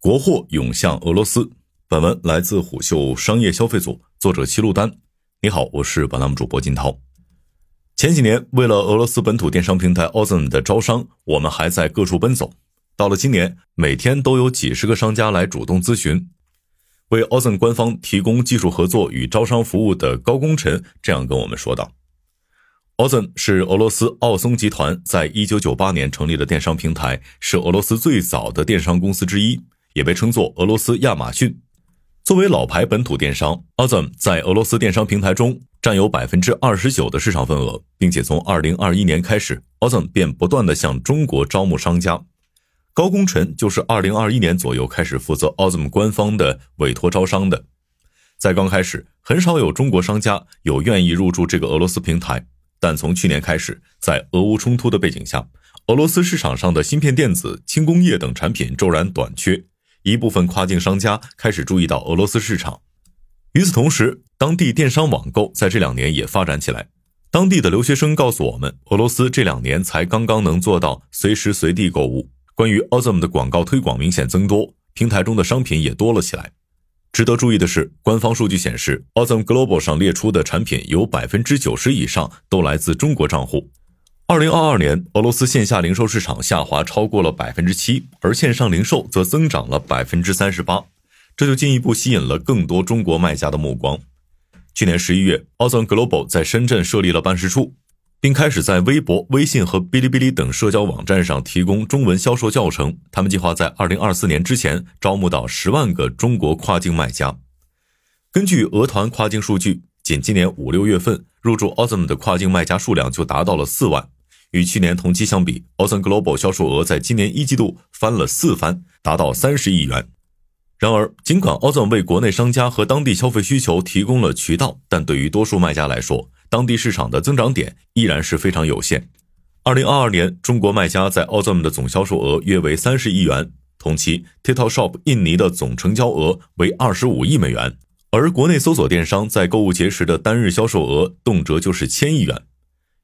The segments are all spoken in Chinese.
国货涌向俄罗斯。本文来自虎嗅商业消费组，作者齐路丹。你好，我是本栏目主播金涛。前几年，为了俄罗斯本土电商平台 Ozon 的招商，我们还在各处奔走。到了今年，每天都有几十个商家来主动咨询。为 Ozon 官方提供技术合作与招商服务的高功臣这样跟我们说道：“Ozon 是俄罗斯奥松集团在一九九八年成立的电商平台，是俄罗斯最早的电商公司之一。”也被称作俄罗斯亚马逊。作为老牌本土电商，Ozon 在俄罗斯电商平台中占有百分之二十九的市场份额，并且从二零二一年开始，Ozon 便不断的向中国招募商家。高功臣就是二零二一年左右开始负责 Ozon 官方的委托招商的。在刚开始，很少有中国商家有愿意入驻这个俄罗斯平台，但从去年开始，在俄乌冲突的背景下，俄罗斯市场上的芯片电子、轻工业等产品骤然短缺。一部分跨境商家开始注意到俄罗斯市场，与此同时，当地电商网购在这两年也发展起来。当地的留学生告诉我们，俄罗斯这两年才刚刚能做到随时随地购物。关于 Ozon 的广告推广明显增多，平台中的商品也多了起来。值得注意的是，官方数据显示，Ozon Global 上列出的产品有百分之九十以上都来自中国账户。二零二二年，俄罗斯线下零售市场下滑超过了百分之七，而线上零售则增长了百分之三十八，这就进一步吸引了更多中国卖家的目光。去年十一月，Ozon Global 在深圳设立了办事处，并开始在微博、微信和哔哩哔哩等社交网站上提供中文销售教程。他们计划在二零二四年之前招募到十万个中国跨境卖家。根据俄团跨境数据，仅今年五六月份入驻 Ozon 的跨境卖家数量就达到了四万。与去年同期相比，Ozon Global 销售额在今年一季度翻了四番，达到三十亿元。然而，尽管 Ozon 为国内商家和当地消费需求提供了渠道，但对于多数卖家来说，当地市场的增长点依然是非常有限。二零二二年，中国卖家在 Ozon 的总销售额约为三十亿元，同期 TikTok Shop 印尼的总成交额为二十五亿美元，而国内搜索电商在购物节时的单日销售额动辄就是千亿元。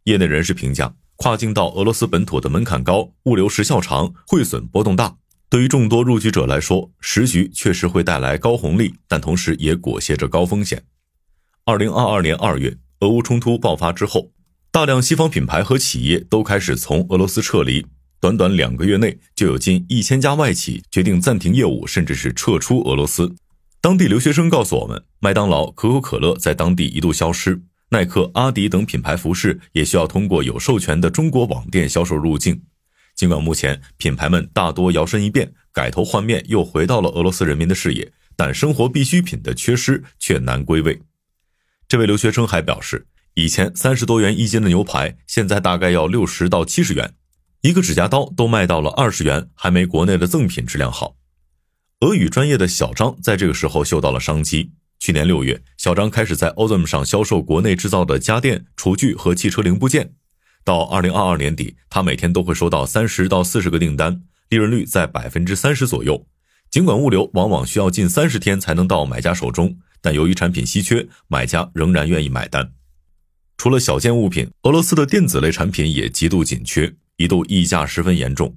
业内人士评价。跨境到俄罗斯本土的门槛高，物流时效长，汇损波动大。对于众多入局者来说，时局确实会带来高红利，但同时也裹挟着高风险。二零二二年二月，俄乌冲突爆发之后，大量西方品牌和企业都开始从俄罗斯撤离。短短两个月内，就有近一千家外企决定暂停业务，甚至是撤出俄罗斯。当地留学生告诉我们，麦当劳、可口可乐在当地一度消失。耐克、阿迪等品牌服饰也需要通过有授权的中国网店销售入境。尽管目前品牌们大多摇身一变，改头换面，又回到了俄罗斯人民的视野，但生活必需品的缺失却难归位。这位留学生还表示，以前三十多元一斤的牛排，现在大概要六十到七十元；一个指甲刀都卖到了二十元，还没国内的赠品质量好。俄语专业的小张在这个时候嗅到了商机。去年六月，小张开始在 Ozon 上销售国内制造的家电、厨具和汽车零部件。到二零二二年底，他每天都会收到三十到四十个订单，利润率在百分之三十左右。尽管物流往往需要近三十天才能到买家手中，但由于产品稀缺，买家仍然愿意买单。除了小件物品，俄罗斯的电子类产品也极度紧缺，一度溢价十分严重。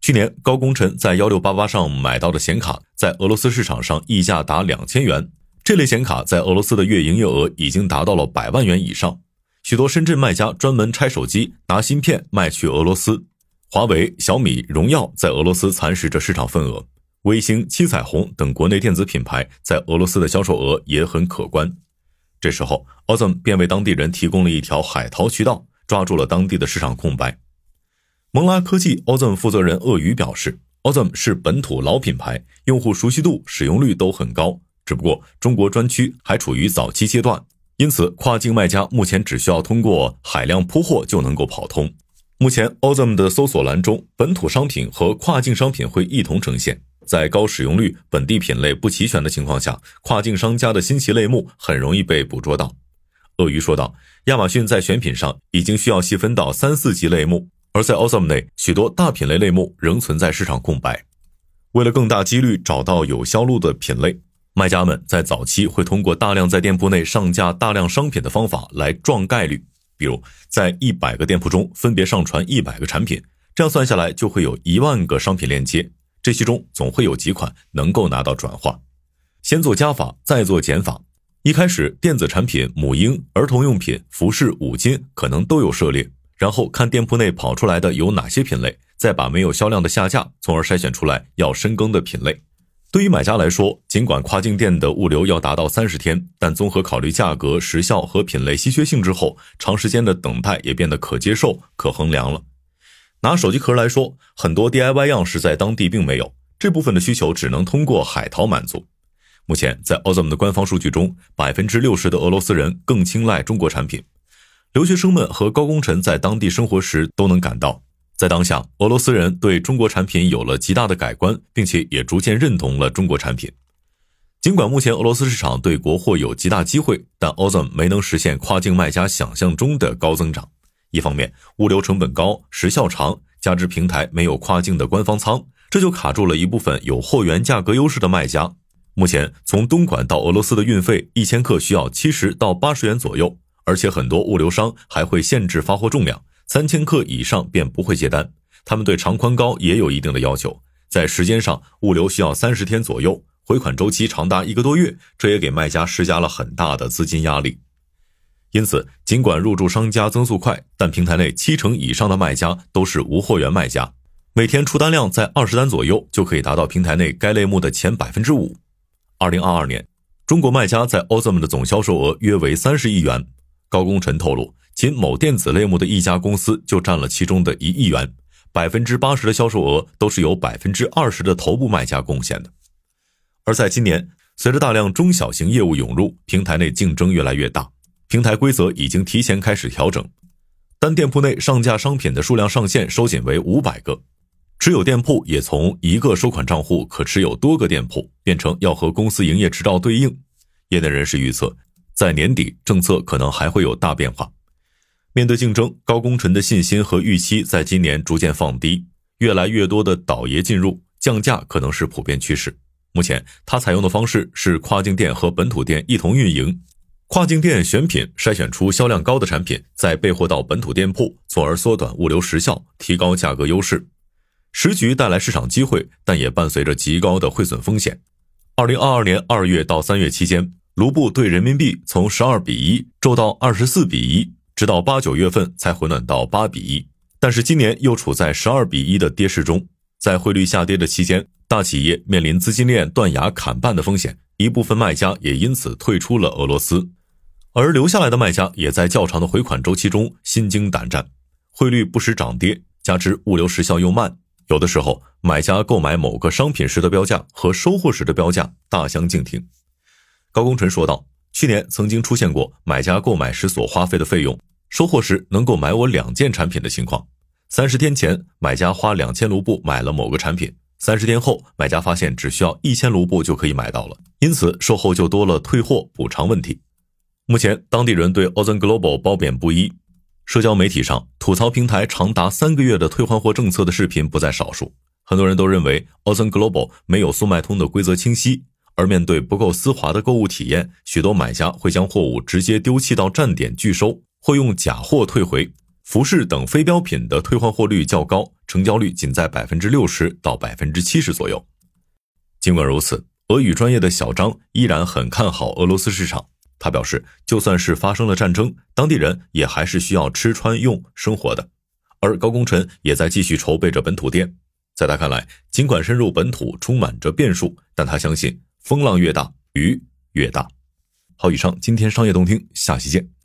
去年，高功臣在幺六八八上买到的显卡，在俄罗斯市场上溢价达两千元。这类显卡在俄罗斯的月营业额已经达到了百万元以上，许多深圳卖家专门拆手机拿芯片卖去俄罗斯。华为、小米、荣耀在俄罗斯蚕食着市场份额，微星、七彩虹等国内电子品牌在俄罗斯的销售额也很可观。这时候，Ozon 便为当地人提供了一条海淘渠道，抓住了当地的市场空白。蒙拉科技 Ozon 负责人鳄鱼表示，Ozon 是本土老品牌，用户熟悉度、使用率都很高。只不过中国专区还处于早期阶段，因此跨境卖家目前只需要通过海量铺货就能够跑通。目前 o z o m 的搜索栏中，本土商品和跨境商品会一同呈现。在高使用率、本地品类不齐全的情况下，跨境商家的新奇类目很容易被捕捉到。鳄鱼说道：“亚马逊在选品上已经需要细分到三四级类目，而在 o z o m 内，许多大品类类目仍存在市场空白。为了更大几率找到有销路的品类。”卖家们在早期会通过大量在店铺内上架大量商品的方法来撞概率，比如在一百个店铺中分别上传一百个产品，这样算下来就会有一万个商品链接。这其中总会有几款能够拿到转化。先做加法，再做减法。一开始，电子产品、母婴、儿童用品、服饰、五金可能都有涉猎，然后看店铺内跑出来的有哪些品类，再把没有销量的下架，从而筛选出来要深耕的品类。对于买家来说，尽管跨境店的物流要达到三十天，但综合考虑价格、时效和品类稀缺性之后，长时间的等待也变得可接受、可衡量了。拿手机壳来说，很多 DIY 样式在当地并没有，这部分的需求只能通过海淘满足。目前，在 o z o m 的官方数据中，百分之六十的俄罗斯人更青睐中国产品。留学生们和高工程在当地生活时都能感到，在当下，俄罗斯人对中国产品有了极大的改观，并且也逐渐认同了中国产品。尽管目前俄罗斯市场对国货有极大机会，但 o z o m 没能实现跨境卖家想象中的高增长。一方面，物流成本高，时效长，加之平台没有跨境的官方仓，这就卡住了一部分有货源价格优势的卖家。目前，从东莞到俄罗斯的运费一千克需要七十到八十元左右，而且很多物流商还会限制发货重量，三千克以上便不会接单。他们对长宽高也有一定的要求，在时间上，物流需要三十天左右，回款周期长达一个多月，这也给卖家施加了很大的资金压力。因此，尽管入驻商家增速快，但平台内七成以上的卖家都是无货源卖家，每天出单量在二十单左右，就可以达到平台内该类目的前百分之五。二零二二年，中国卖家在 o z o m 的总销售额约为三十亿元。高功臣透露，仅某电子类目的一家公司就占了其中的一亿元，百分之八十的销售额都是由百分之二十的头部卖家贡献的。而在今年，随着大量中小型业务涌入，平台内竞争越来越大，平台规则已经提前开始调整，单店铺内上架商品的数量上限收紧为五百个。持有店铺也从一个收款账户可持有多个店铺，变成要和公司营业执照对应。业内人士预测，在年底政策可能还会有大变化。面对竞争，高工程的信心和预期在今年逐渐放低，越来越多的倒爷进入，降价可能是普遍趋势。目前，他采用的方式是跨境店和本土店一同运营，跨境店选品筛选出销量高的产品，再备货到本土店铺，从而缩短物流时效，提高价格优势。时局带来市场机会，但也伴随着极高的汇损风险。二零二二年二月到三月期间，卢布对人民币从十二比一骤到二十四比一，直到八九月份才回暖到八比一。但是今年又处在十二比一的跌势中，在汇率下跌的期间，大企业面临资金链断崖砍半的风险，一部分卖家也因此退出了俄罗斯，而留下来的卖家也在较长的回款周期中心惊胆战。汇率不时涨跌，加之物流时效又慢。有的时候，买家购买某个商品时的标价和收货时的标价大相径庭。高工程说道：“去年曾经出现过买家购买时所花费的费用，收货时能够买我两件产品的情况。三十天前，买家花两千卢布买了某个产品，三十天后，买家发现只需要一千卢布就可以买到了，因此售后就多了退货补偿问题。目前，当地人对 Ozon Global 褒贬不一。”社交媒体上吐槽平台长达三个月的退换货政策的视频不在少数，很多人都认为 Ozon Global 没有速卖通的规则清晰，而面对不够丝滑的购物体验，许多买家会将货物直接丢弃到站点拒收，或用假货退回。服饰等非标品的退换货率较高，成交率仅在百分之六十到百分之七十左右。尽管如此，俄语专业的小张依然很看好俄罗斯市场。他表示，就算是发生了战争，当地人也还是需要吃穿用生活的。而高功臣也在继续筹备着本土店。在他看来，尽管深入本土充满着变数，但他相信风浪越大，鱼越大。好，以上今天商业动听，下期见。